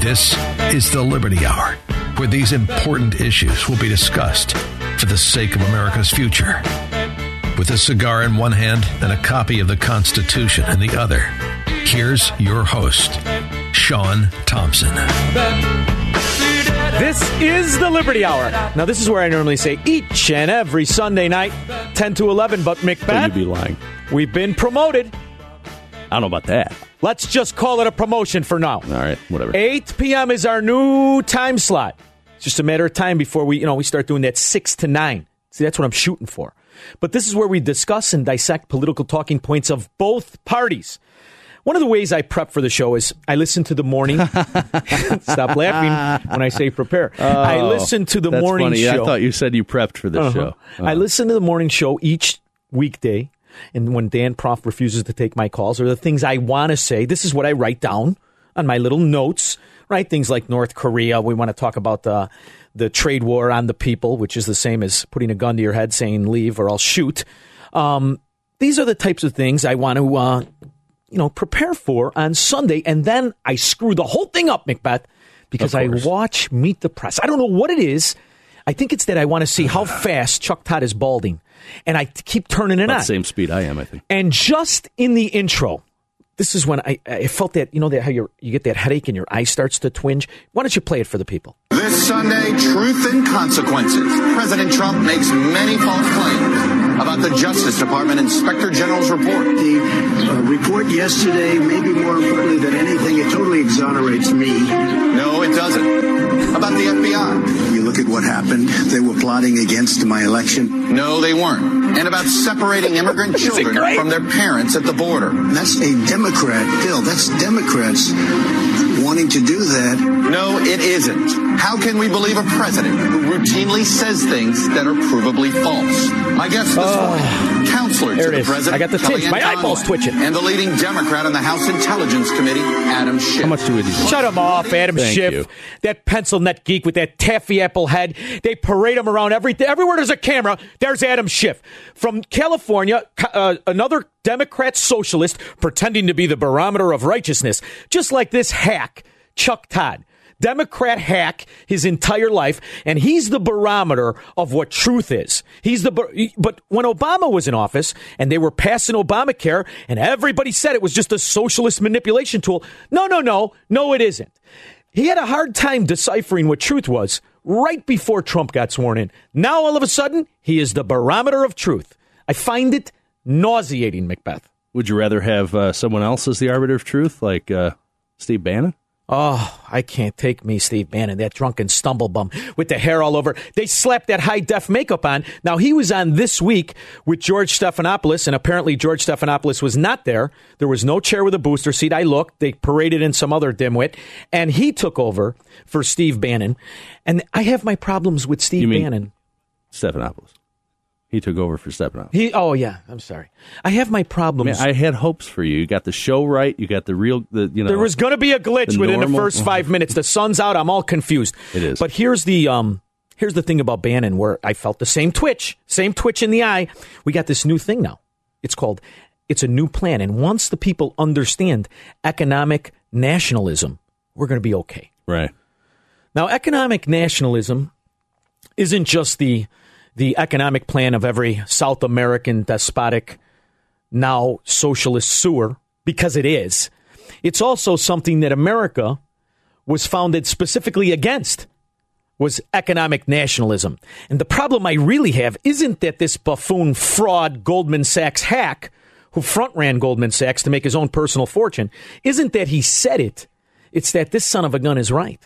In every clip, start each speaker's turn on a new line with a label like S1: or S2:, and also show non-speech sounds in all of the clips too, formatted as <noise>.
S1: This is the Liberty Hour, where these important issues will be discussed for the sake of America's future. With a cigar in one hand and a copy of the Constitution in the other, here's your host, Sean Thompson.
S2: This is the Liberty Hour. Now, this is where I normally say each and every Sunday night, 10 to 11, but
S3: So you'd be lying.
S2: we've been promoted.
S3: I don't know about that.
S2: Let's just call it a promotion for now.
S3: All right, whatever.
S2: 8 p.m. is our new time slot. It's just a matter of time before we, you know, we start doing that 6 to 9. See, that's what I'm shooting for. But this is where we discuss and dissect political talking points of both parties. One of the ways I prep for the show is I listen to the morning. <laughs> Stop laughing when I say prepare. I listen to the
S3: Oh, That's
S2: morning
S3: funny.
S2: show.
S3: I thought you said you prepped for the
S2: Uh-huh.
S3: show.
S2: I listen to the morning show each weekday, and when Dan Proft refuses to take my calls or the things I want to say, this is what I write down on my little notes. Right, things like North Korea. We want to talk about the the trade war on the people, which is the same as putting a gun to your head, saying "leave" or "I'll shoot." Um, these are the types of things I want to, uh, you know, prepare for on Sunday, and then I screw the whole thing up, Macbeth, because I watch Meet the Press. I don't know what it is. I think it's that I want to see how fast Chuck Todd is balding, and I keep turning it
S3: About
S2: on.
S3: the same speed I am, I think.
S2: And just in the intro, this is when I, I felt that you know that how you you get that headache and your eye starts to twinge. Why don't you play it for the people?
S4: This Sunday, Truth and Consequences. President Trump makes many false claims about the Justice Department Inspector General's report.
S5: The uh, report yesterday, maybe more importantly than anything, it totally exonerates me.
S4: No, it doesn't. About the FBI.
S5: You look at what happened. They were plotting against my election.
S4: No, they weren't. And about separating immigrant children from their parents at the border.
S5: That's a Democrat bill. That's Democrats wanting to do that.
S4: No, it isn't. How can we believe a president who routinely says things that are provably false? I guess this uh, morning, counselor.
S2: There
S4: to
S2: it
S4: the
S2: is.
S4: president,
S2: I got the tinge.
S4: Kellyanne
S2: My eyeballs twitching.
S4: and the leading Democrat on the House Intelligence Committee, Adam Schiff.
S3: How much do we do?
S2: Shut him off, Adam
S3: Thank
S2: Schiff.
S3: you.
S2: That pencil neck geek with that taffy apple head. They parade him around every everywhere. There's a camera. There's Adam Schiff from California. Uh, another Democrat socialist pretending to be the barometer of righteousness, just like this hack Chuck Todd. Democrat hack his entire life, and he's the barometer of what truth is. He's the but when Obama was in office and they were passing Obamacare, and everybody said it was just a socialist manipulation tool. No, no, no, no, it isn't. He had a hard time deciphering what truth was right before Trump got sworn in. Now all of a sudden, he is the barometer of truth. I find it nauseating, Macbeth.
S3: Would you rather have uh, someone else as the arbiter of truth, like uh, Steve Bannon?
S2: Oh, I can't take me, Steve Bannon, that drunken stumblebum with the hair all over. They slapped that high def makeup on. Now, he was on this week with George Stephanopoulos, and apparently George Stephanopoulos was not there. There was no chair with a booster seat. I looked. They paraded in some other dimwit, and he took over for Steve Bannon. And I have my problems with Steve Bannon.
S3: Stephanopoulos. He took over for Stephanopoulos.
S2: He, oh, yeah, I'm sorry. I have my problems.
S3: I had hopes for you. You got the show right. You got the real, the you know.
S2: There was going to be a glitch
S3: the
S2: within
S3: normal-
S2: the first five <laughs> minutes. The sun's out. I'm all confused.
S3: It is.
S2: But here's the um, here's the thing about Bannon, where I felt the same twitch, same twitch in the eye. We got this new thing now. It's called. It's a new plan, and once the people understand economic nationalism, we're going to be okay.
S3: right.
S2: Now, economic nationalism isn't just the the economic plan of every South American despotic now socialist sewer because it is. It's also something that America was founded specifically against was economic nationalism. And the problem I really have isn't that this buffoon fraud Goldman Sachs hack who front ran Goldman Sachs to make his own personal fortune, isn't that he said it. It's that this son of a gun is right.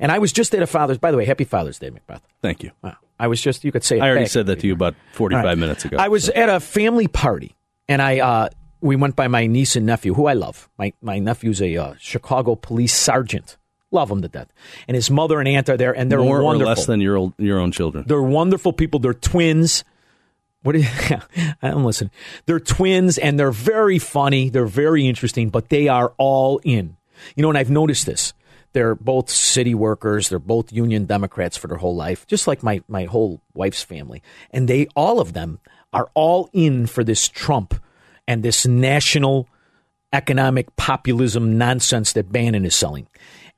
S2: And I was just at a Father's, by the way, happy Father's Day, Macbeth.
S3: Thank you.
S2: Wow. I was just, you could say
S3: I already said that to you about 45
S2: Right.
S3: minutes ago.
S2: I was
S3: so.
S2: at a family party, and I uh, we went by my niece and nephew, who I love. My my nephew's a uh, Chicago police sergeant. Love him to death. And his mother and aunt are there, and they're
S3: more or
S2: wonderful.
S3: less than your old, your own children.
S2: They're wonderful people. They're twins. What? Is, I'm listening. They're twins, and they're very funny. They're very interesting, but they are all in. You know, and I've noticed this. They're both city workers. They're both union Democrats for their whole life, just like my my whole wife's family. And they, all of them, are all in for this Trump and this national economic populism nonsense that Bannon is selling.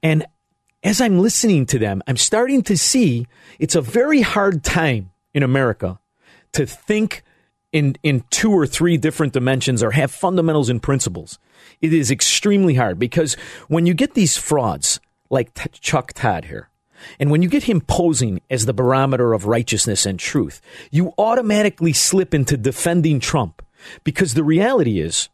S2: And as I'm listening to them, I'm starting to see it's a very hard time in America to think in, in two or three different dimensions or have fundamentals and principles. It is extremely hard because when you get these frauds like T- Chuck Todd here, and when you get him posing as the barometer of righteousness and truth, you automatically slip into defending Trump because the reality is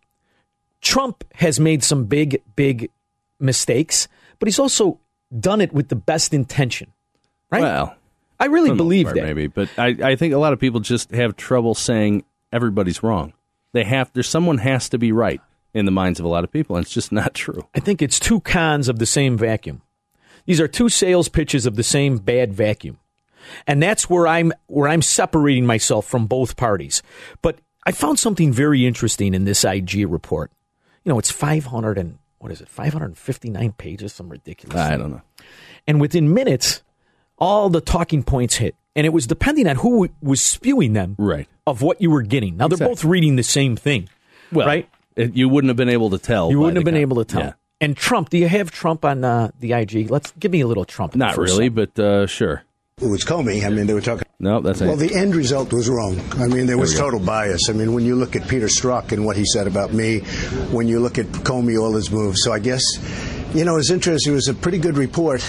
S2: Trump has made some big, big mistakes, but he's also done it with the best intention. Right?
S3: Well,
S2: I really
S3: for the most
S2: believe
S3: part,
S2: that.
S3: maybe, but I, I think a lot of people just have trouble saying everybody's wrong. They have there's someone has to be right in the minds of a lot of people, and it's just <laughs> not true.
S2: I think it's two cons of the same vacuum. These are two sales pitches of the same bad vacuum. And that's where I'm where I'm separating myself from both parties. But I found something very interesting in this IG report. You know, it's 500 and what is it? 559 pages, some ridiculous.
S3: I don't know.
S2: And within minutes, all the talking points hit. And it was depending on who was spewing them
S3: Right.
S2: of what you were getting. Now, they're
S3: Exactly.
S2: both reading the same thing,
S3: Well,
S2: right?
S3: It- you wouldn't have been able to tell.
S2: You wouldn't have been
S3: com-
S2: able to tell.
S3: Yeah.
S2: And Trump, do you have Trump on uh, the IG? Let's give me a little Trump.
S3: Not really,
S2: second.
S3: but uh, sure.
S5: It was Comey. I mean, they were talking.
S3: No, that's
S5: Well,
S3: it.
S5: the end result was wrong. I mean, there was total bias. I mean, when you look at Peter Strzok and what he said about me, when you look at Comey, all his moves. So I guess, you know, it's interesting. It was a pretty good report.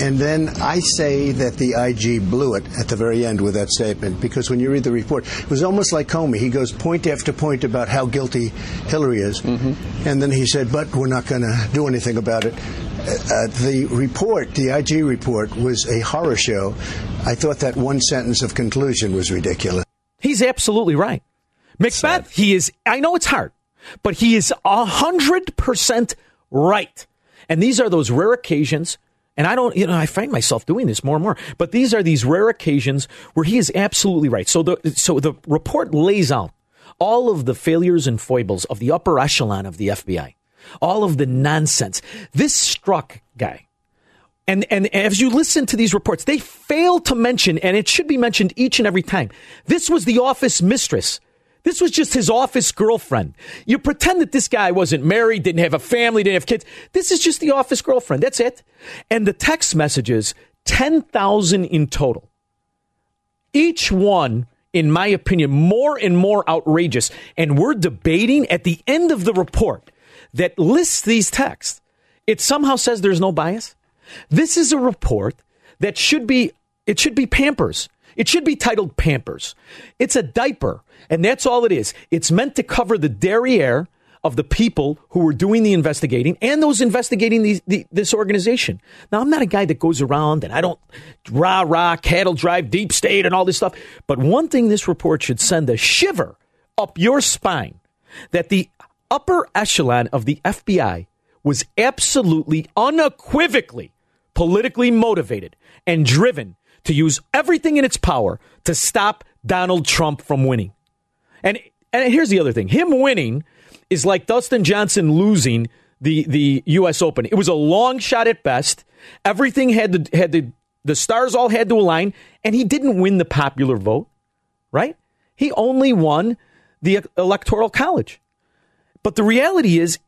S5: And then I say that the IG blew it at the very end with that statement because when you read the report, it was almost like Comey. He goes point after point about how guilty Hillary is. And then he said, but we're not going to do anything about it. Uh, the report, the IG report, was a horror show. I thought that one sentence of conclusion was ridiculous.
S2: He's absolutely right. Macbeth, he is, I know it's hard, but he is 100% right. And these are those rare occasions, and I don't, you know, I find myself doing this more and more, but these are these rare occasions where he is absolutely right. So the, so the report lays out all of the failures and foibles of the upper echelon of the FBI, all of the nonsense. This Strzok guy, and and as you listen to these reports, they fail to mention, and it should be mentioned each and every time. This was the office mistress. This was just his office girlfriend. You pretend that this guy wasn't married, didn't have a family, didn't have kids. This is just the office girlfriend. That's it. And the text messages, 10,000 in total. Each one, in my opinion, more and more outrageous. And we're debating at the end of the report that lists these texts. It somehow says there's no bias. This is a report that should be it should be Pampers. It should be titled Pampers. It's a diaper, and that's all it is. It's meant to cover the derriere of the people who were doing the investigating and those investigating these, the, this organization. Now, I'm not a guy that goes around and I don't rah rah cattle drive deep state and all this stuff. But one thing this report should send a shiver up your spine that the upper echelon of the FBI was absolutely unequivocally politically motivated and driven to use everything in its power to stop Donald Trump from winning. And and here's the other thing: him winning is like Dustin Johnson losing the the U.S. Open. It was a long shot at best. Everything had to had to the stars all had to align, and he didn't win the popular vote. Right? He only won the electoral college. But the reality is,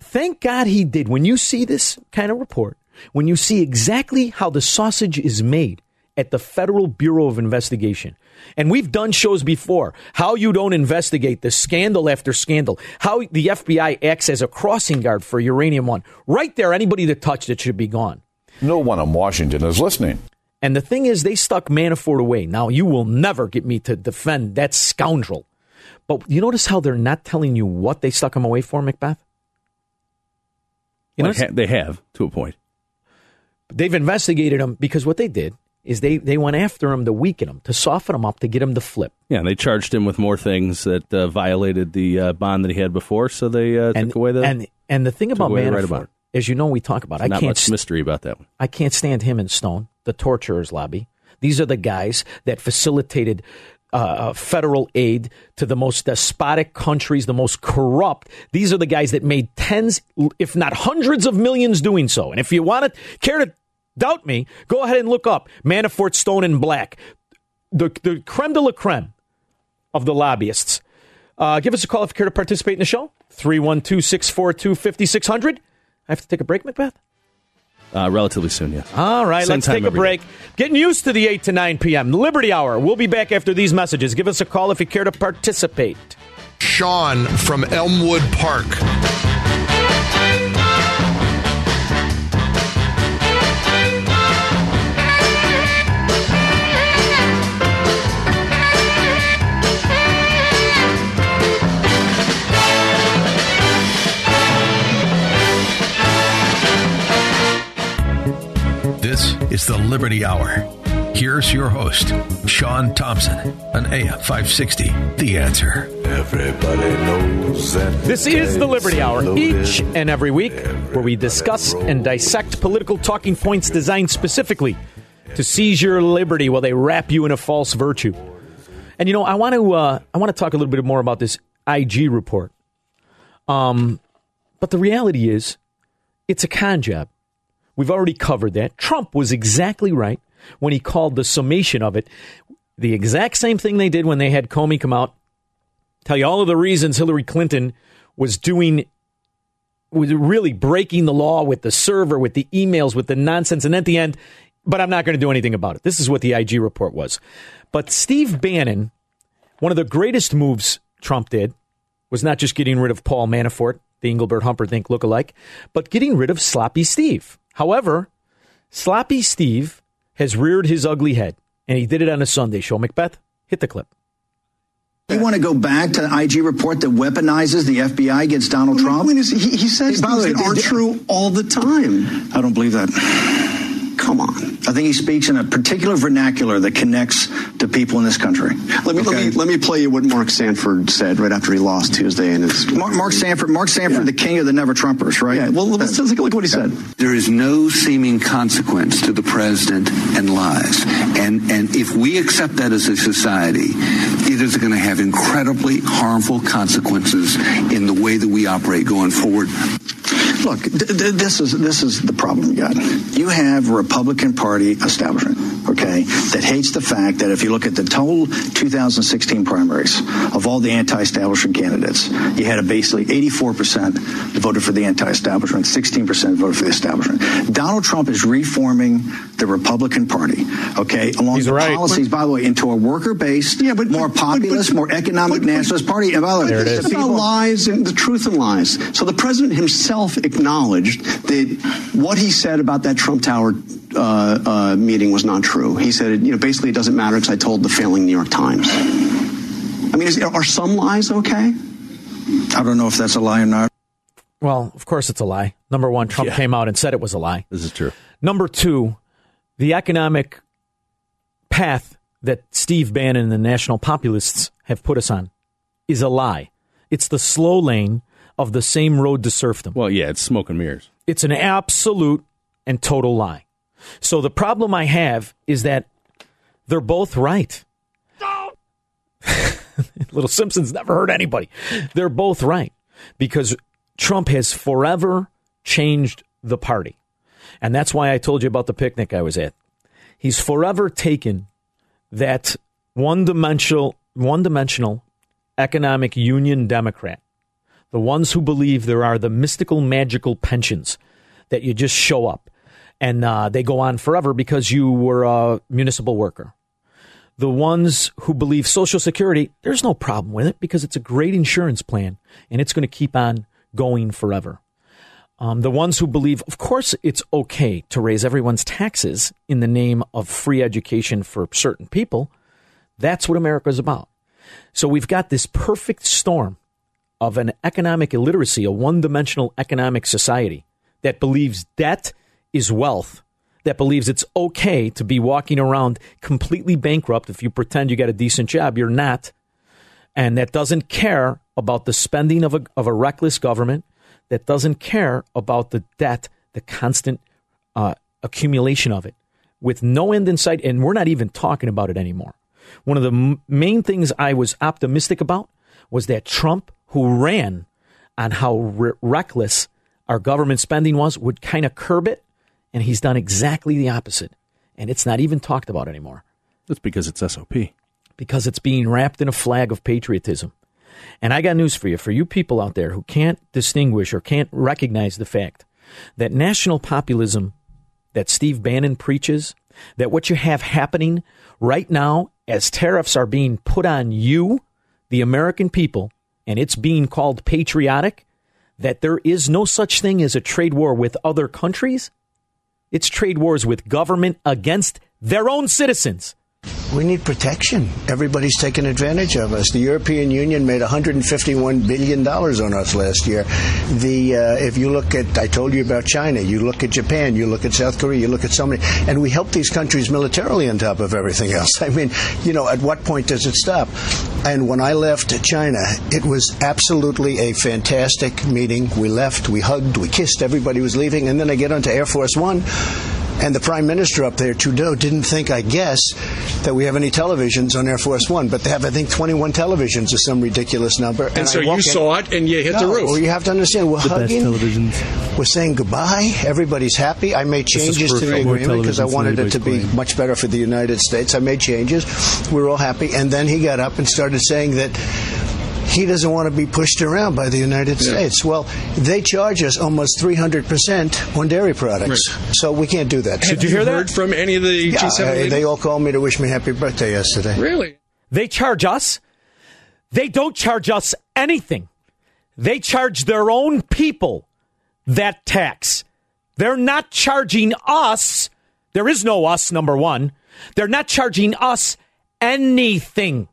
S2: thank God he did. When you see this kind of report, when you see exactly how the sausage is made at the Federal Bureau of Investigation. And we've done shows before how you don't investigate the scandal after scandal, how the FBI acts as a crossing guard for Uranium One. Right there, anybody that touched it should be gone.
S6: No one in Washington is listening.
S2: And the thing is, they stuck Manafort away. Now, you will never get me to defend that scoundrel. But you notice how they're not telling you what they stuck him away for, Macbeth?
S3: You know, ha- they have to a point.
S2: They've investigated him because what they did is they, they went after him to weaken him, to soften him up, to get him to flip.
S3: Yeah, and they charged him with more things that uh, violated the uh, bond that he had before, so they uh,
S2: and,
S3: took away the.
S2: And, and the thing about Manafort, right as you know, we talk about,
S3: There's
S2: I
S3: not
S2: can't
S3: much mystery about that one.
S2: I can't stand him and Stone, the torturers lobby. These are the guys that facilitated uh, federal aid to the most despotic countries, the most corrupt. These are the guys that made tens, if not hundreds of millions doing so. And if you want to care to doubt me, go ahead and look up Manafort, Stone, and Black, the, the creme de la creme of the lobbyists. Uh, give us a call if you care to participate in the show. 312 642 5600. I have to take a break, Macbeth?
S3: Uh, relatively soon, yes.
S2: All right,
S3: Same
S2: let's
S3: time
S2: take a break.
S3: day.
S2: Getting used to the 8 to 9 p.m. Liberty Hour. We'll be back after these messages. Give us a call if you care to participate.
S7: Sean from Elmwood Park.
S1: This is the Liberty Hour. Here's your host, Sean Thompson, on AM 560. The answer.
S8: Everybody knows that.
S2: This is the Liberty Hour, each and every week, where we discuss and dissect political talking points designed specifically to seize your liberty while they wrap you in a false virtue. And you know, I want to uh, I want to talk a little bit more about this IG report. Um, but the reality is, it's a con job. We've already covered that. Trump was exactly right when he called the summation of it the exact same thing they did when they had Comey come out, tell you all of the reasons Hillary Clinton was doing, was really breaking the law with the server, with the emails, with the nonsense. And at the end, but I'm not going to do anything about it. This is what the IG report was. But Steve Bannon, one of the greatest moves Trump did was not just getting rid of Paul Manafort, the Engelbert Humperdinck lookalike, but getting rid of Sloppy Steve. However, Sloppy Steve has reared his ugly head, and he did it on a Sunday show. Macbeth, hit the clip.
S9: You want to go back to the IG report that weaponizes the FBI against Donald
S10: Well,
S9: Trump?
S10: the point is, he, he says
S9: By the
S10: things that aren't true all the time.
S9: I don't believe that.
S10: Come on.
S9: I think he speaks in a particular vernacular that connects to people in this country.
S10: Let me, let me let me play you what Mark Sanford said right after he lost Tuesday And his
S9: Mark, Mark Sanford, Mark Sanford, the king of the never Trumpers, right?
S10: Yeah, well, let's uh, take a look at what he said.
S11: There is no seeming consequence to the president and lies. And, and if we accept that as a society, it is going to have incredibly harmful consequences in the way that we operate going forward.
S9: Look, th- th- this is this is the problem you got. You have Republican Party establishment, okay, that hates the fact that if you look at the total 2016 primaries of all the anti-establishment candidates, you had a basically 84% voted for the anti-establishment, 16% voted for the establishment. Donald Trump is reforming the Republican Party, okay, along
S2: He's
S9: the
S2: right.
S9: policies, by the way, into a worker-based, yeah, but, more populist, more economic nationalist party. And by the way,
S2: There it
S9: the.
S10: It's
S9: people-
S10: lies and the truth and lies. So the president himself acknowledged that what he said about that Trump Tower uh, uh, meeting was not true. He said, you know, basically it doesn't matter because I told the failing New York Times. I mean, is, are some lies okay?
S9: I don't know if that's a lie or not.
S2: Well, of course it's a lie. Number one, Trump
S3: Yeah.
S2: came out and said it was a lie.
S3: This is true.
S2: Number two, the economic path that Steve Bannon and the national populists have put us on is a lie. It's the slow lane of the same road to serfdom.
S3: Well, yeah, it's smoke and mirrors.
S2: It's an absolute and total lie. So the problem I have is that they're both right. <laughs> Little Simpsons never hurt anybody. They're both right because Trump has forever changed the party. And that's why I told you about the picnic I was at. He's forever taken that one dimensional one dimensional economic union Democrat the ones who believe there are the mystical, magical pensions that you just show up and uh, they go on forever because you were a municipal worker. The ones who believe Social Security, there's no problem with it because it's a great insurance plan and it's going to keep on going forever. Um, the ones who believe, of course, it's okay to raise everyone's taxes in the name of free education for certain people. That's what America is about. So we've got this perfect storm of an economic illiteracy, a one dimensional economic society that believes debt is wealth, that believes it's okay to be walking around completely bankrupt if you pretend you got a decent job. You're not. And that doesn't care about the spending of a, of a reckless government, that doesn't care about the debt, the constant uh, accumulation of it, with no end in sight. And we're not even talking about it anymore. One of the m- main things I was optimistic about was that Trump, who ran on how re- reckless our government spending was, would kind of curb it. And he's done exactly the opposite. And it's not even talked about anymore.
S3: That's because it's SOP.
S2: Because it's being wrapped in a flag of patriotism. And I got news for you. For you people out there who can't distinguish or can't recognize the fact that national populism that Steve Bannon preaches, that what you have happening right now as tariffs are being put on you, the American people, and it's being called patriotic, that there is no such thing as a trade war with other countries. It's trade wars with government against their own citizens.
S5: We need protection. Everybody's taking advantage of us. The European Union made 151 billion dollars on us last year. The uh, if you look at, I told you about China. You look at Japan. You look at South Korea. You look at so many, and we help these countries militarily on top of everything else. <laughs> I mean, you know, at what point does it stop? And when I left China, it was absolutely a fantastic meeting. We left, we hugged, we kissed. Everybody was leaving, and then I get onto Air Force One and the prime minister up there, Trudeau, didn't think, I guess, that we have any televisions on Air Force One, but they have, I think, 21 televisions or some ridiculous number.
S7: And, and so you saw it and you hit
S5: no,
S7: the roof.
S5: Well, you have to understand, we're
S3: the
S5: hugging,
S3: best televisions.
S5: we're saying goodbye. Everybody's happy. I made changes to the agreement because I wanted it to be claim. much better for the United States. I made changes. We're all happy. And then he got up and started saying that he doesn't want to be pushed around by the United yeah. States. Well, they charge us almost 300% on dairy products. Right. So we can't do that.
S7: Did you hear that? from any of the
S5: yeah,
S7: G7
S5: uh, They all called me to wish me happy birthday yesterday.
S7: Really?
S2: They charge us. They don't charge us anything. They charge their own people that tax. They're not charging us. There is no us, number one. They're not charging us anything.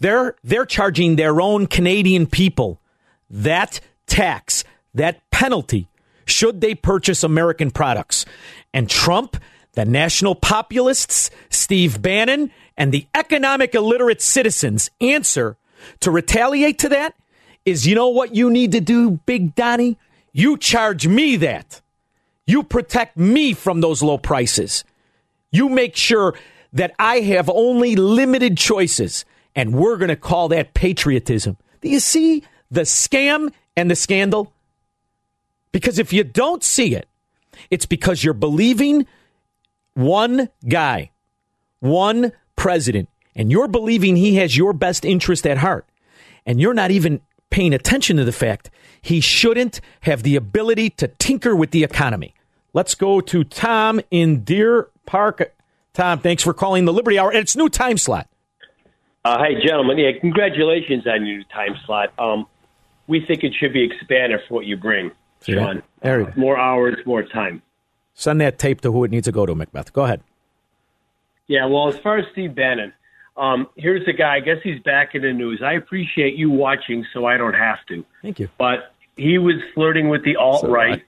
S2: They're they're charging their own Canadian people that tax, that penalty should they purchase American products. And Trump, the national populists, Steve Bannon, and the economic illiterate citizens answer to retaliate to that is you know what you need to do, Big Donnie? You charge me that. You protect me from those low prices. You make sure that I have only limited choices and we're going to call that patriotism. Do you see the scam and the scandal? Because if you don't see it, it's because you're believing one guy, one president, and you're believing he has your best interest at heart. And you're not even paying attention to the fact he shouldn't have the ability to tinker with the economy. Let's go to Tom in Deer Park. Tom, thanks for calling the Liberty Hour. It's new time slot.
S12: Uh, hey, gentlemen. Yeah, congratulations on your time slot. Um, we think it should be expanded for what you bring, Sean.
S2: Yeah.
S12: Uh, more hours, more time.
S2: Send that tape to who it needs to go to, Macbeth. Go ahead.
S12: Yeah, well, as far as Steve Bannon, um, here's the guy. I guess he's back in the news. I appreciate you watching, so I don't have to.
S2: Thank you.
S12: But he was flirting with the alt right, so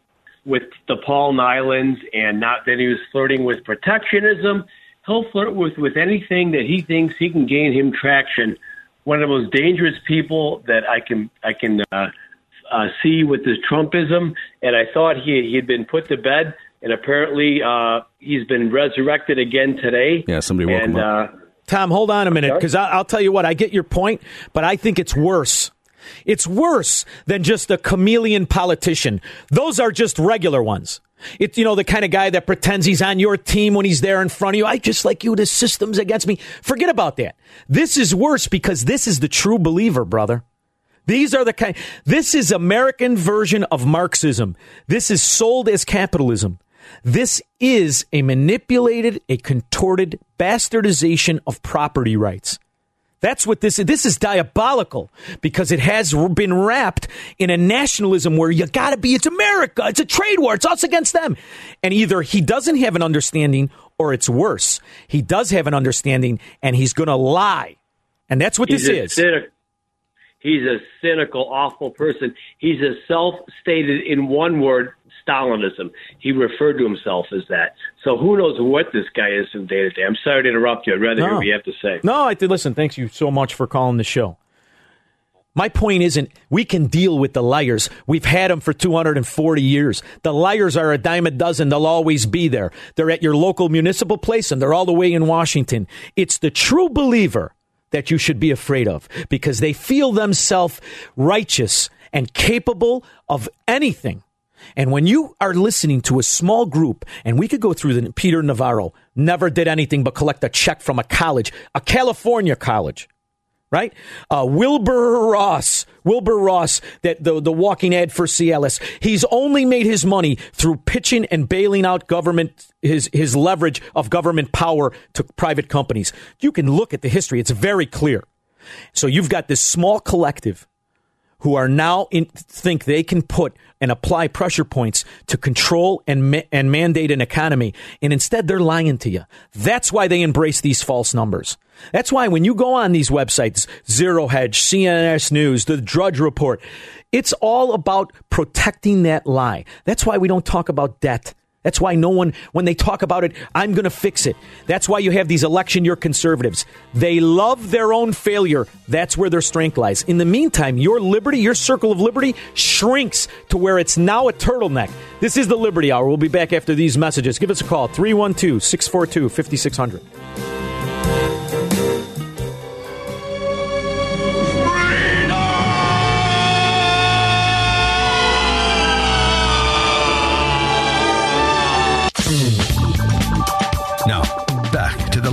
S12: with the Paul Nehlens, and not then he was flirting with protectionism he'll flirt with with anything that he thinks he can gain him traction. One of the most dangerous people that I can I can uh, uh, see with this Trumpism, and I thought he he had been put to bed, and apparently uh, he's been resurrected again today.
S3: Yeah, somebody woke
S12: and,
S3: him up.
S12: Uh,
S2: Tom, hold on a minute, because I'll tell you what, I get your point, but I think it's worse. It's worse than just a chameleon politician. Those are just regular ones. It's, you know, the kind of guy that pretends he's on your team when he's there in front of you. I just like you. The system's against me. Forget about that. This is worse because this is the true believer, brother. These are the kind, this is American version of Marxism. This is sold as capitalism. This is a manipulated, a contorted bastardization of property rights. That's what this is. This is diabolical because it has been wrapped in a nationalism where you got to be, it's America, it's a trade war, it's us against them. And either he doesn't have an understanding or it's worse. He does have an understanding and he's going to lie. And that's what
S12: He's
S2: this is.
S12: cynic- he's a cynical, awful person. He's a self-stated in one word Stalinism. He referred to himself as that. So who knows what this guy is from day to day. I'm sorry to interrupt you. I'd rather hear what you have to say.
S2: No, I did listen. Thanks you so much for calling the show. My point isn't we can deal with the liars. We've had them for 240 years. The liars are a dime a dozen. They'll always be there. They're at your local municipal place and they're all the way in Washington. It's the true believer that you should be afraid of because they feel themselves righteous and capable of anything. And when you are listening to a small group, and we could go through the Peter Navarro never did anything but collect a check from a college, a California college, right? Uh, Wilbur Ross, Wilbur Ross, that the the walking ad for Cialis. He's only made his money through pitching and bailing out government his his leverage of government power to private companies. You can look at the history; it's very clear. So you've got this small collective who are now in, think they can put and apply pressure points to control and ma- and mandate an economy, and instead they're lying to you. That's why they embrace these false numbers. That's why when you go on these websites, Zero Hedge, CNS News, the Drudge Report, it's all about protecting that lie. That's why we don't talk about debt. That's why no one, when they talk about it, I'm going to fix it. That's why you have these election year conservatives. They love their own failure. That's where their strength lies. In the meantime, your liberty, your circle of liberty shrinks to where it's now a turtleneck. This is the Liberty Hour. We'll be back after these messages. Give us a call 312 642 5600.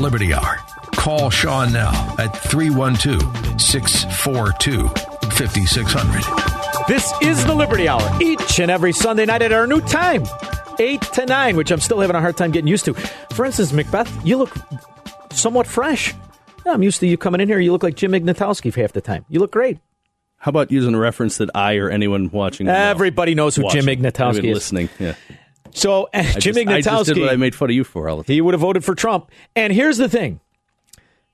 S1: Liberty Hour. Call Sean now at 312 642 5600.
S2: This is the Liberty Hour each and every Sunday night at our new time, 8 to 9, which I'm still having a hard time getting used to. For instance, Macbeth, you look somewhat fresh. Yeah, I'm used to you coming in here. You look like Jim Ignatowski for half the time. You look great.
S3: How about using a reference that I or anyone watching?
S2: Everybody knows who Jim Ignatowski is.
S3: Listening, yeah.
S2: So <laughs>
S3: I
S2: Jim
S3: just, I just did
S2: Ignatowski,
S3: what I made fun of you for all the time.
S2: he would have voted for Trump. And here's the thing: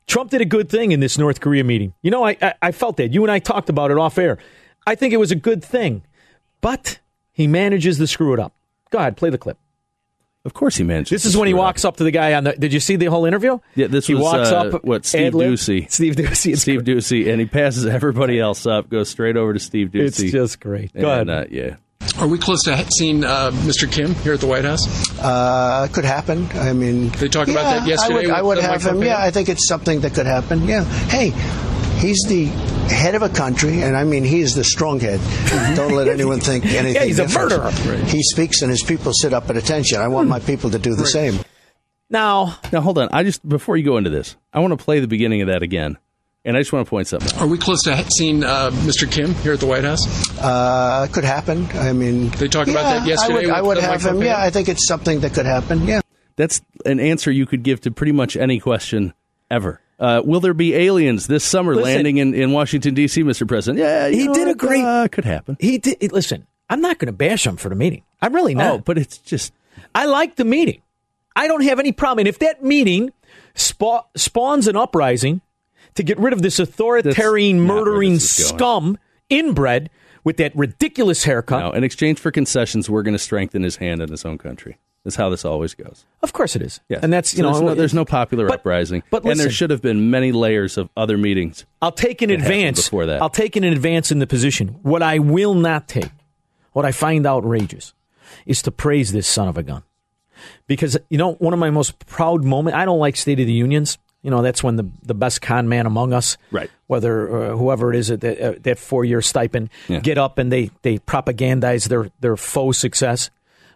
S2: Trump did a good thing in this North Korea meeting. You know, I, I, I felt that. You and I talked about it off air. I think it was a good thing, but he manages to screw it up. Go ahead, play the clip.
S3: Of course, he manages.
S2: This is when he walks up to the guy on the. Did you see the whole interview?
S3: Yeah, this
S2: he
S3: was
S2: walks
S3: uh,
S2: up.
S3: what Steve
S2: ad-lib.
S3: Doocy. <laughs>
S2: Steve Doocy.
S3: Steve Doocy, and he passes everybody else up, goes straight over to Steve Doocy.
S2: It's just great. Go
S3: And,
S2: ahead.
S3: Uh, yeah.
S7: Are we close to seeing uh, Mr. Kim here at the White House?
S5: Uh, could happen. I mean,
S7: They talked
S5: yeah,
S7: about that yesterday
S5: I would, I would have
S7: Mike
S5: him.
S7: Pompeo?
S5: Yeah, I think it's something that could happen. Yeah. Hey, he's the head of a country, and I mean, he is the strong head. Don't let anyone think <laughs> anything.
S2: Yeah, he's a
S5: different.
S2: murderer.
S5: He speaks, and his people sit up at attention. I want my people to do the same.
S2: Now,
S3: Now hold on. I just before you go into this, I want to play the beginning of that again, and I just want to point something. out.
S7: Are we close to seeing uh, Mr. Kim here at the White House?
S5: Uh, could happen. I mean,
S7: They talked about that yesterday
S5: I would, I would have him. Yeah, I think it's something that could happen. Yeah.
S3: That's an answer you could give to pretty much any question ever. Uh, will there be aliens this summer
S2: Listen.
S3: landing in, in Washington D.C., Mr. President? Yeah, you
S2: He
S3: know
S2: did agree.
S3: Uh, could happen.
S2: he did. Listen, I'm not going to bash him for the meeting. I'm really not.
S3: Oh, but it's just
S2: I like the meeting. I don't have any problem. And if that meeting spa- spawns an uprising to get rid of this authoritarian,
S3: That's
S2: murdering
S3: this
S2: scum, inbred, with that ridiculous haircut,
S3: no. In exchange for concessions, we're going to strengthen his hand in his own country. That's how this always goes.
S2: of course it is.
S3: Yes.
S2: And that's, you
S3: So
S2: know,
S3: there's no, there's no popular
S2: but-
S3: uprising,
S2: but
S3: and there should have been many layers of other meetings.
S2: I'll take in advance.
S3: before that.
S2: I'll take in advance in the position. What I will not take, what I find outrageous, is to praise this son of a gun. Because you know, one of my most proud moments. I don't like State of the Unions. You know, that's when the the best con man among us,
S3: Right.
S2: Whether uh, whoever it is at that, uh, that four year stipend,
S3: Yeah.
S2: get up and they they propagandize their their faux success.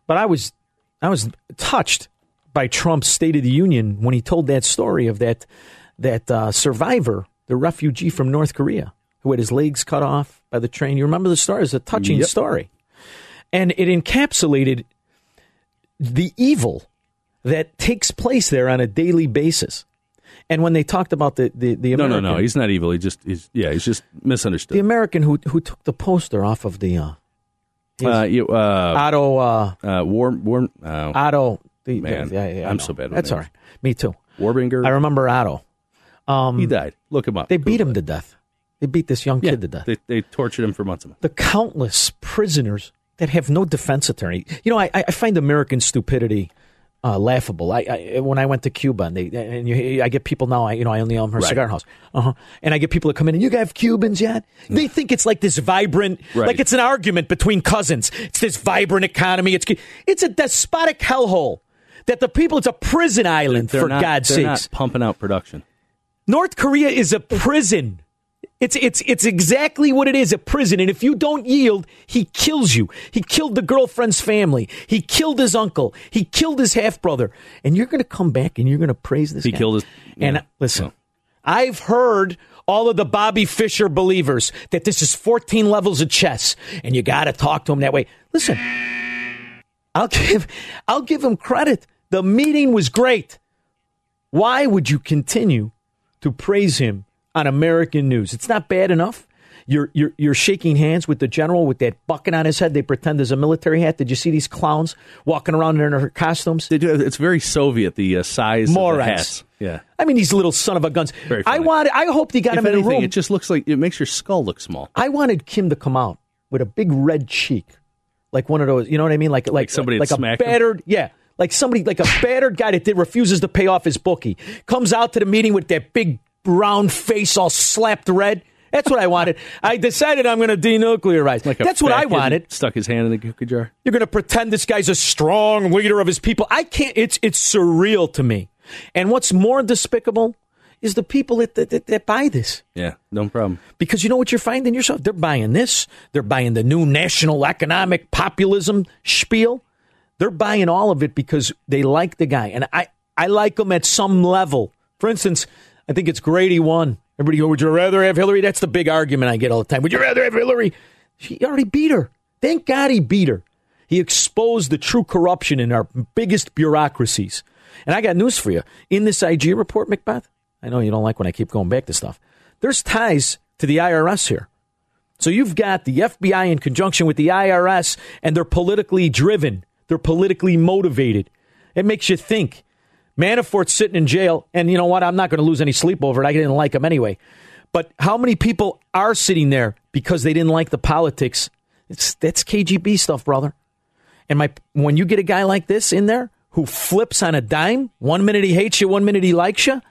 S2: But I was I was touched by Trump's State of the Union when he told that story of that that uh, survivor, the refugee from North Korea, who had his legs cut off by the train. You remember the story? It's a touching
S3: Yep.
S2: story, and it encapsulated the evil that takes place there on a daily basis. And when they talked about the the, the
S3: No,
S2: American,
S3: no, no. He's not evil. He just, he's, yeah, he's just misunderstood.
S2: the American who who took the poster off of the uh,
S3: uh, you, uh,
S2: Otto uh,
S3: uh, War, War, uh,
S2: Otto. The,
S3: Man,
S2: yeah, yeah, I
S3: I'm so bad with
S2: That's all right. Me too.
S3: Warbinger.
S2: I remember Otto. Um,
S3: he died. Look him up.
S2: They beat him to death. They beat this young
S3: Yeah,
S2: kid to death.
S3: They, they tortured him for months and months.
S2: the countless prisoners that have no defense attorney. You know, I, I find American stupidity uh, laughable. I, I when I went to Cuba and they and you, I get people now. I you know I only own her
S3: Right.
S2: cigar house, uh-huh. and I get people that come in and you have Cubans yet? They think it's like this vibrant,
S3: Right.
S2: like it's an argument between cousins. It's this vibrant economy. It's it's a despotic hellhole. That the people, it's a prison island
S3: They're
S2: for
S3: not,
S2: God's
S3: not pumping out production.
S2: North Korea is a prison. It's it's it's exactly what it is, a prison. And if you don't yield, he kills you. He killed the girlfriend's family. He killed his uncle. He killed his half brother. And you're going to come back and you're going to praise this
S3: He
S2: guy.
S3: killed his-
S2: And
S3: yeah.
S2: listen, I've heard all of the Bobby Fischer believers that this is 14 levels of chess and you got to talk to him that way. Listen, I'll give I'll give him credit. The meeting was great. Why would you continue to praise him on American news? It's not bad enough. You're, you're, you're shaking hands with the general with that bucket on his head. They pretend there's a military hat. Did you see these clowns walking around in their costumes?
S3: They do. It's very Soviet. The uh, size of the
S2: Morons.
S3: hats. Yeah.
S2: I mean, these little son of a guns. I wanted. I hoped he got
S3: if
S2: him in
S3: anything,
S2: a room.
S3: it just looks like it makes your skull look small.
S2: I wanted Kim to come out with a big red cheek, like one of those. You know what I mean? Like like,
S3: somebody
S2: like
S3: had
S2: a
S3: smacked him?
S2: battered. Yeah, like somebody like a battered guy that did, refuses to pay off his bookie comes out to the meeting with that big round face all slapped red. That's what I wanted. I decided I'm going to denuclearize.
S3: Like
S2: That's what I wanted.
S3: Stuck his hand in the cookie jar.
S2: You're going to pretend this guy's a strong leader of his people. I can't. It's it's surreal to me. And what's more despicable is the people that that, that, that buy this.
S3: Yeah, no problem.
S2: Because you know what you're finding yourself? They're buying this. They're buying the new national economic populism spiel. They're buying all of it because they like the guy. And I, I like him at some level. For instance, I think it's great he won. Everybody go, would you rather have Hillary? That's the big argument I get all the time. Would you rather have Hillary? She already beat her. Thank God he beat her. He exposed the true corruption in our biggest bureaucracies. And I got news for you. In this IG report, Macbeth, I know you don't like when I keep going back to stuff. There's ties to the IRS here. So you've got the FBI in conjunction with the IRS, and they're politically driven. They're politically motivated. It makes you think. Manafort's sitting in jail, and you know what? I'm not going to lose any sleep over it. I didn't like him anyway. But how many people are sitting there because they didn't like the politics? It's, that's KGB stuff, brother. And my when you get a guy like this in there who flips on a dime, one minute he hates you, one minute he likes you,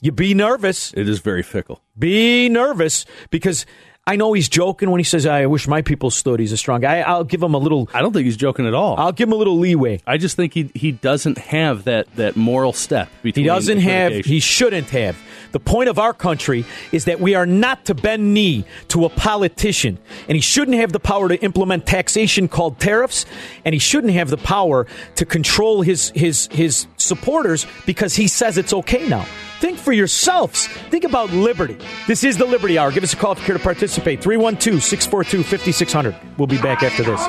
S2: you be nervous.
S3: It is very fickle.
S2: Be nervous because I know he's joking when he says, "I wish my people stood." He's a strong guy. I'll give him a little.
S3: I don't think he's joking at all.
S2: I'll give him a little leeway.
S3: I just think he he doesn't have that that moral step between.
S2: He doesn't have. He shouldn't have. The point of our country is that we are not to bend knee to a politician, and he shouldn't have the power to implement taxation called tariffs, and he shouldn't have the power to control his his his supporters because he says it's okay now. Think for yourselves. Think about liberty. This is the Liberty Hour. Give us a call if you care to participate. 312 642 5600. We'll be back after this.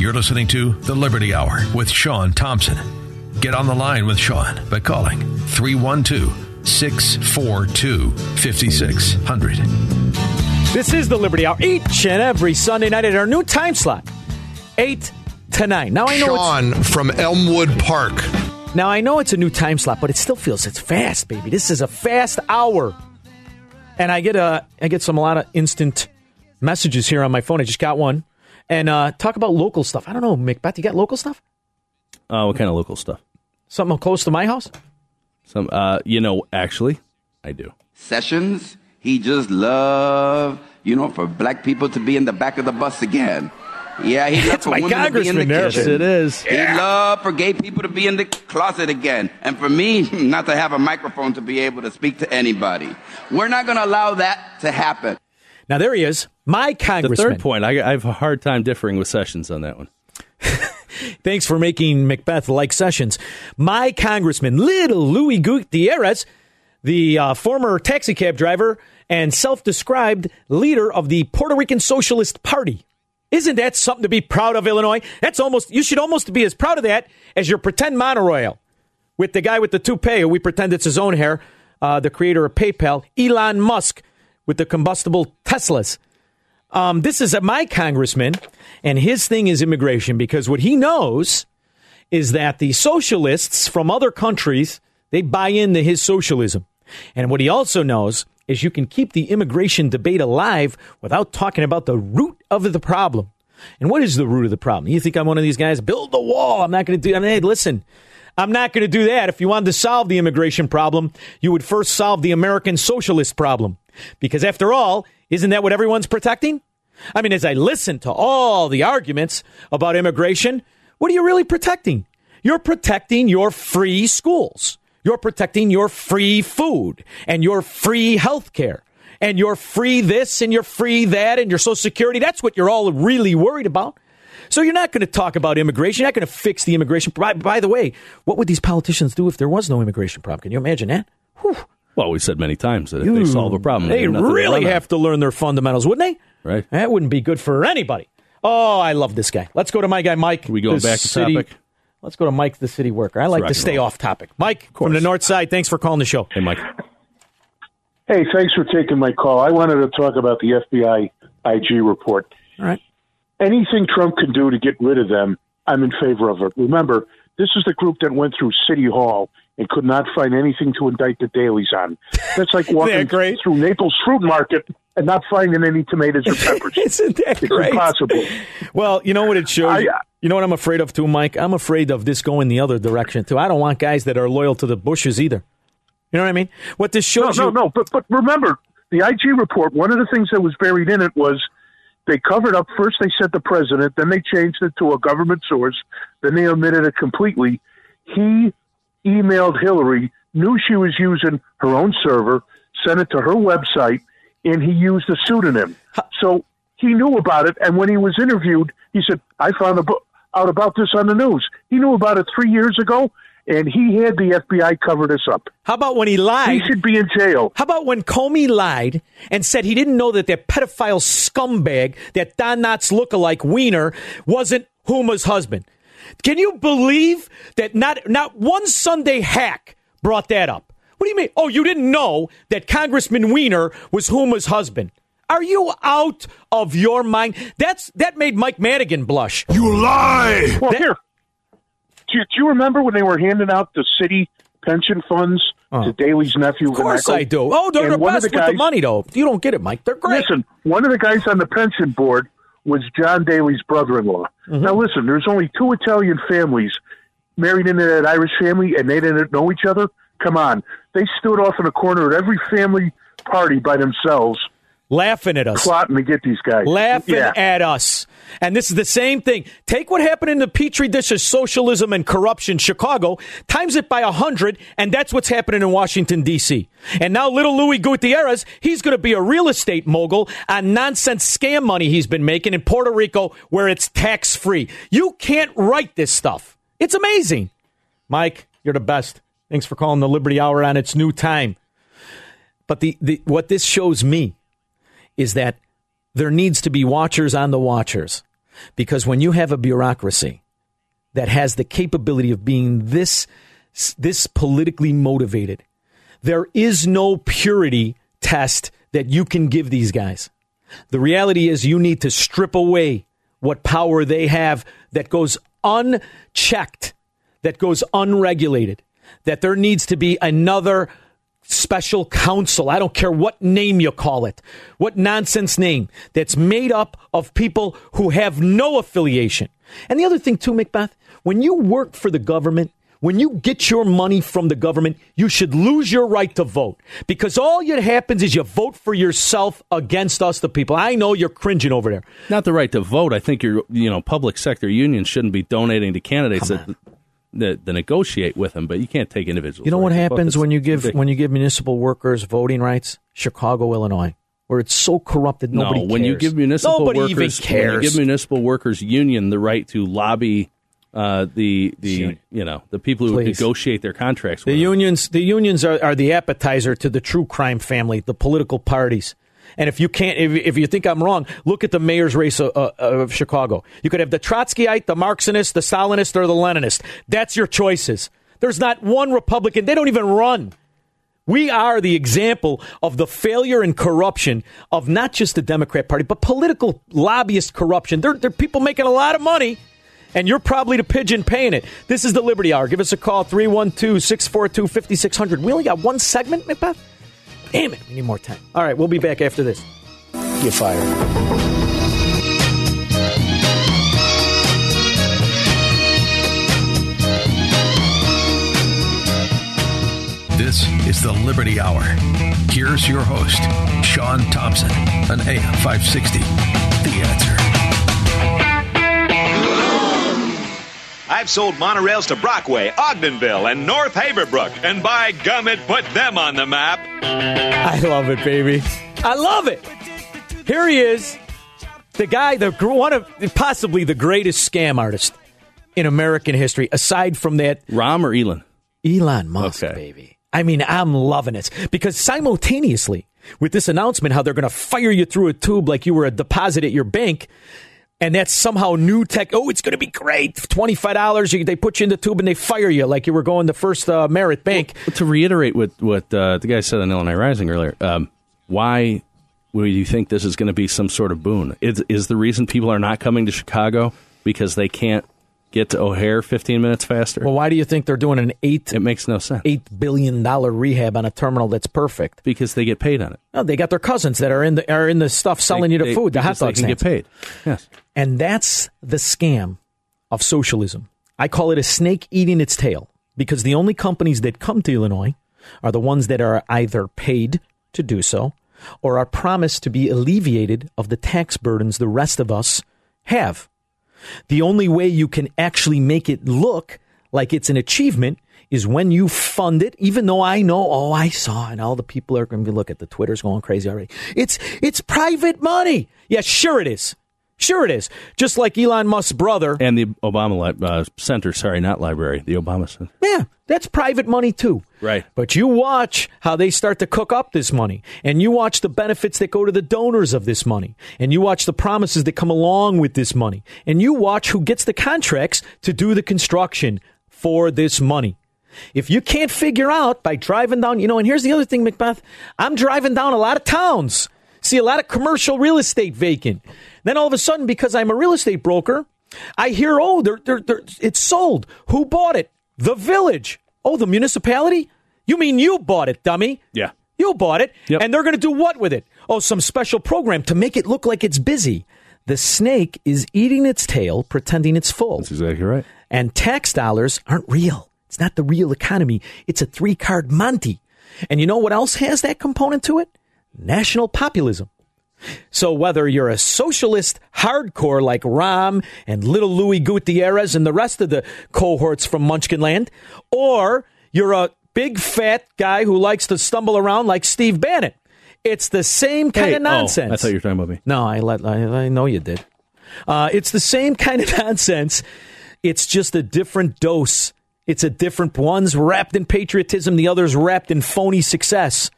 S1: You're listening to The Liberty Hour with Sean Thompson. Get on the line with Sean by calling 312 642 5600.
S2: This is the Liberty Hour each and every Sunday night at our new time slot, 8 to 9. Now I know it's,
S13: Sean from Elmwood Park.
S2: now I know it's a new time slot, but it still feels it's fast, baby. This is a fast hour. And I get a I get some a lot of instant messages here on my phone. I just got one. And uh, talk about local stuff. I don't know, Macbeth, you got local stuff?
S3: Uh, what kind of local stuff?
S2: Something close to my house?
S3: Some, uh, you know, actually, I do.
S14: Sessions, he just loved, you know, for black people to be in the back of the bus again. Yeah, he loved
S2: That's
S14: for
S2: my
S14: women to be in the
S2: congressman
S14: kitchen.
S3: Yes, it is.
S14: He loved for gay people to be in the closet again, and for me <laughs> not to have a microphone to be able to speak to anybody. We're not going to allow that to happen.
S2: Now there he is, my congressman.
S3: The third point, I, I have a hard time differing with Sessions on that one. <laughs>
S2: Thanks for making Macbeth like Sessions. My congressman, little Louis Gutierrez, the uh, former taxicab driver and self described leader of the Puerto Rican Socialist Party. Isn't that something to be proud of, Illinois? That's almost you should almost be as proud of that as your pretend monorail with the guy with the toupee who we pretend it's his own hair, uh, the creator of PayPal, Elon Musk, with the combustible Teslas. Um, this is a, my congressman, and his thing is immigration because what he knows is that the socialists from other countries they buy into his socialism, and what he also knows is you can keep the immigration debate alive without talking about the root of the problem. And what is the root of the problem? You think I'm one of these guys? Build the wall. I'm not going to do. I mean, hey, listen. I'm not going to do that. If you wanted to solve the immigration problem, you would first solve the American socialist problem. Because after all, isn't that what everyone's protecting? I mean, as I listen to all the arguments about immigration, what are you really protecting? You're protecting your free schools. You're protecting your free food and your free health care and your free this and your free that and your social security. That's what you're all really worried about. So you're not going to talk about immigration. You're not going to fix the immigration. By, by the way, what would these politicians do if there was no immigration problem? Can you imagine that? Whew.
S3: Well, we said many times that if they solve a problem,
S2: they
S3: have nothing to
S2: really have to learn their fundamentals, wouldn't they?
S3: Right.
S2: That wouldn't be good for anybody. Oh, I love this guy. Let's go to my guy, Mike.
S3: we going
S2: the
S3: back to
S2: city-
S3: topic?
S2: Let's go to Mike, the city worker. I like to stay off topic. Mike from the north side, thanks for calling the show.
S3: Hey, Mike.
S15: Hey, thanks for taking my call. I wanted to talk about the FBI IG report.
S2: All right.
S15: Anything Trump can do to get rid of them, I'm in favor of it. Remember, this is the group that went through City Hall and could not find anything to indict the Daleys on. That's like <laughs> walking through Naples Fruit Market and not finding any tomatoes or <laughs> peppers.
S2: Isn't that
S15: it's
S2: great?
S15: impossible.
S2: Well, you know what it shows?
S15: I- uh,
S2: you know what I'm afraid of too, Mike? I'm afraid of this going the other direction too. I don't want guys that are loyal to the Bushes either. You know what I mean? What this
S15: No,
S2: shows
S15: no,
S2: you.
S15: no. But but remember, the IG report. One of the things that was buried in it was they covered up. First, they said the president. Then they changed it to a government source. Then they omitted it completely. He emailed Hillary, knew she was using her own server, sent it to her website, and he used a pseudonym. So he knew about it. And when he was interviewed, he said, "I found out about this on the news." He knew about it three years ago. And he had the FBI cover this up.
S2: How about when he lied?
S15: He should be in jail.
S2: How about when Comey lied and said he didn't know that that pedophile scumbag, that Don Knotts lookalike Weiner, wasn't Huma's husband? Can you believe that not not one Sunday hack brought that up? What do you mean? Oh, you didn't know that Congressman Weiner was Huma's husband? Are you out of your mind? That's that made Mike Madigan blush.
S15: You lie. Well, here. Do you, do you remember when they were handing out the city pension funds to Daley's nephew?
S2: Of course I do. Oh, they're the best with the money, though. You don't get it, Mike. They're great.
S15: Listen, one of the guys on the pension board was John Daley's brother-in-law.
S2: Mm-hmm.
S15: Now, listen, there's only two Italian families married into that Irish family, and they didn't know each other. Come on, they stood off in a corner at every family party by themselves,
S2: laughing at us,
S15: plotting to get these guys,
S2: laughing
S15: Yeah.
S2: at us. And this is the same thing. Take what happened in the petri dish of socialism and corruption, Chicago, times it by a hundred, and that's what's happening in Washington D.C. And now, little Louis Gutierrez, he's going to be a real estate mogul on nonsense scam money he's been making in Puerto Rico, where it's tax free. You can't write this stuff. It's amazing. Mike, you're the best. Thanks for calling the Liberty Hour on its new time. But the, the what this shows me is that there needs to be watchers on the watchers. Because when you have a bureaucracy that has the capability of being this, this politically motivated, there is no purity test that you can give these guys. The reality is you need to strip away what power they have that goes unchecked, that goes unregulated, that there needs to be another special counsel. I don't care what name you call it, what nonsense name that's made up of people who have no affiliation. And the other thing, too, Macbeth, when you work for the government, when you get your money from the government, you should lose your right to vote because all that happens is you vote for yourself against us, the people. I know you're cringing over there.
S3: Not the right to vote. I think your you know public sector unions shouldn't be donating to candidates that, that that negotiate with them, but you can't take individuals.
S2: You know what
S3: right vote.
S2: happens when you give
S3: ridiculous.
S2: when you give municipal workers voting rights? Chicago, Illinois, where it's so corrupted nobody
S3: no, when you give municipal
S2: nobody
S3: workers
S2: even
S3: when
S2: cares.
S3: you give municipal workers union the right to lobby uh, the the you know the people who
S2: Please.
S3: negotiate their contracts.
S2: The unions, the unions are, are the appetizer to the true crime family, the political parties. And if you can't, if, if you think I'm wrong, look at the mayor's race of, uh, of Chicago. You could have the Trotskyite, the Marxist, the Stalinist, or the Leninist. That's your choices. There's not one Republican. They don't even run. We are the example of the failure and corruption of not just the Democrat Party, but political lobbyist corruption. They're, they're people making a lot of money, and you're probably the pigeon paying it. This is the Liberty Hour. Give us a call, 312 642 5600. We only got one segment, Macbeth? Damn it, we need more time. All right, we'll be back after this.
S5: You're fired.
S1: This is the Liberty Hour. Here's your host, Sean Thompson, an AM 560. The answer.
S16: I've sold monorails to Brockway, Ogdenville, and North Haverbrook, and by gum, it put them on the map.
S2: I love it, baby. I love it. Here he is, the guy, the one of possibly the greatest scam artist in American history, aside from that.
S3: Rahm or Elon?
S2: Elon Musk, okay. baby. I mean, I'm loving it because simultaneously with this announcement, how they're going to fire you through a tube like you were a deposit at your bank, and that's somehow new tech. Oh, it's going to be great. Twenty-five dollars. They put you in the tube and they fire you like you were going to First uh, Merit Bank.
S3: Well, to reiterate what what uh, the guy said on Illinois Rising earlier, um, why do you think this is going to be some sort of boon? Is is the reason people are not coming to Chicago because they can't get to O'Hare 15 minutes faster.
S2: Well, why do you think they're doing an eight?
S3: It makes no sense.
S2: Eight billion dollar rehab on a terminal that's perfect
S3: because they get paid on it.
S2: No, they got their cousins that are in the are in the stuff selling they, you the they, food, the hot dogs.
S3: They can get paid. Yes,
S2: and that's the scam of socialism. I call it a snake eating its tail because the only companies that come to Illinois are the ones that are either paid to do so or are promised to be alleviated of the tax burdens the rest of us have. The only way you can actually make it look like it's an achievement is when you fund it, even though I know, oh, I saw, and all the people are going to be look at the Twitter's going crazy already. It's, it's private money. Yeah, sure it is. Sure, it is. Just like Elon Musk's brother.
S3: And the Obama uh, Center, sorry, not library, the Obama Center.
S2: Yeah, that's private money too.
S3: Right.
S2: But you watch how they start to cook up this money, and you watch the benefits that go to the donors of this money, and you watch the promises that come along with this money, and you watch who gets the contracts to do the construction for this money. If you can't figure out by driving down, you know, and here's the other thing, Macbeth, I'm driving down a lot of towns, see a lot of commercial real estate vacant. Then all of a sudden, because I'm a real estate broker, I hear, oh, they're, they're, they're, it's sold. Who bought it? The village. Oh, the municipality? You mean you bought it, dummy?
S3: Yeah.
S2: You bought it. Yep. And they're going to do what with it? Oh, some special program to make it look like it's busy. The snake is eating its tail, pretending it's full.
S3: That's exactly right.
S2: And tax dollars aren't real. It's not the real economy. It's a three card Monty. And you know what else has that component to it? National populism. So whether you're a socialist hardcore like Rahm and little Louis Gutierrez and the rest of the cohorts from Munchkinland, or you're a big fat guy who likes to stumble around like Steve Bannon, it's the same kind
S3: hey,
S2: of nonsense.
S3: Oh, I thought you were talking about me.
S2: No, I let I, I know you did. Uh, it's the same kind of <laughs> nonsense. It's just a different dose. It's a different one's wrapped in patriotism, the other's wrapped in phony success.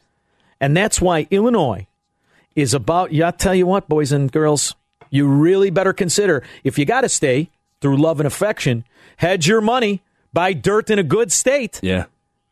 S2: And that's why Illinois is about, yeah, I'll tell you what, boys and girls, you really better consider if you got to stay through love and affection, hedge your money, buy dirt in a good state.
S3: Yeah.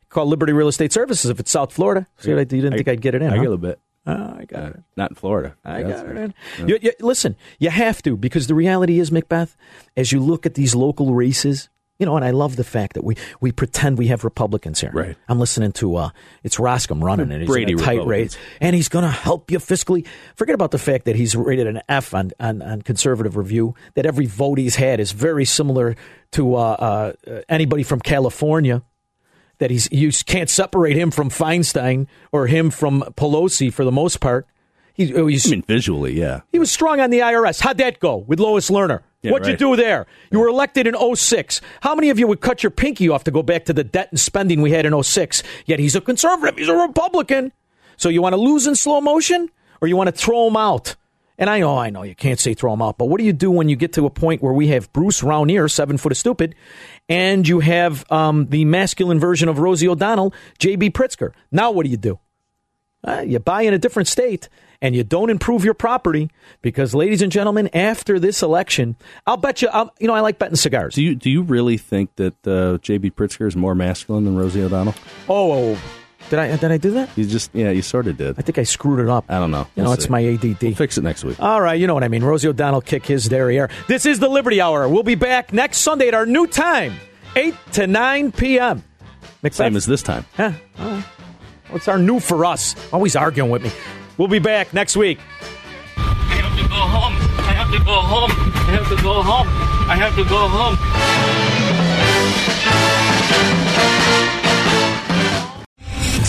S2: Call Liberty Real Estate Services if it's South Florida. See what I, you didn't I, think I'd get it in.
S3: I
S2: huh?
S3: get a little bit.
S2: Oh, I got uh, it.
S3: Not in Florida.
S2: I got it in. Yeah. You, you, listen, you have to because the reality is, Macbeth, as you look at these local races, you know, and I love the fact that we, we pretend we have Republicans here.
S3: Right.
S2: I'm listening to uh, it's Roskam running and he's Brady in a tight race, and he's going to help you fiscally. Forget about the fact that he's rated an F on, on, on conservative review. That every vote he's had is very similar to uh, uh, anybody from California. That he's you can't separate him from Feinstein or him from Pelosi for the most part.
S3: He, he's, I mean, visually, yeah.
S2: He was strong on the IRS. How'd that go with Lois Lerner? Yeah, What'd right. you do there? You were elected in 06. How many of you would cut your pinky off to go back to the debt and spending we had in 06? Yet he's a conservative. He's a Republican. So you want to lose in slow motion or you want to throw him out? And I know, I know, you can't say throw him out, but what do you do when you get to a point where we have Bruce Rauner, seven foot of stupid, and you have um, the masculine version of Rosie O'Donnell, J.B. Pritzker? Now what do you do? Uh, you buy in a different state and you don't improve your property because, ladies and gentlemen, after this election, I'll bet you, I'll, you know, I like betting cigars.
S3: Do you do you really think that uh, J.B. Pritzker is more masculine than Rosie O'Donnell?
S2: Oh, did I did I do that?
S3: You just yeah, you sort of did.
S2: I think I screwed it up.
S3: I don't know.
S2: You know,
S3: We'll
S2: it's
S3: see.
S2: my ADD.
S3: We'll fix it next week.
S2: All right, you know what I mean. Rosie O'Donnell kick his derriere. This is the Liberty Hour. We'll be back next Sunday at our new time, 8 to 9 p.m. Macbeth?
S3: Same as this time.
S2: Yeah. Right. What's our new for us? Always arguing with me. We'll be back next week.
S17: I have to go home. I have to go home. I have to go home. I have to go home.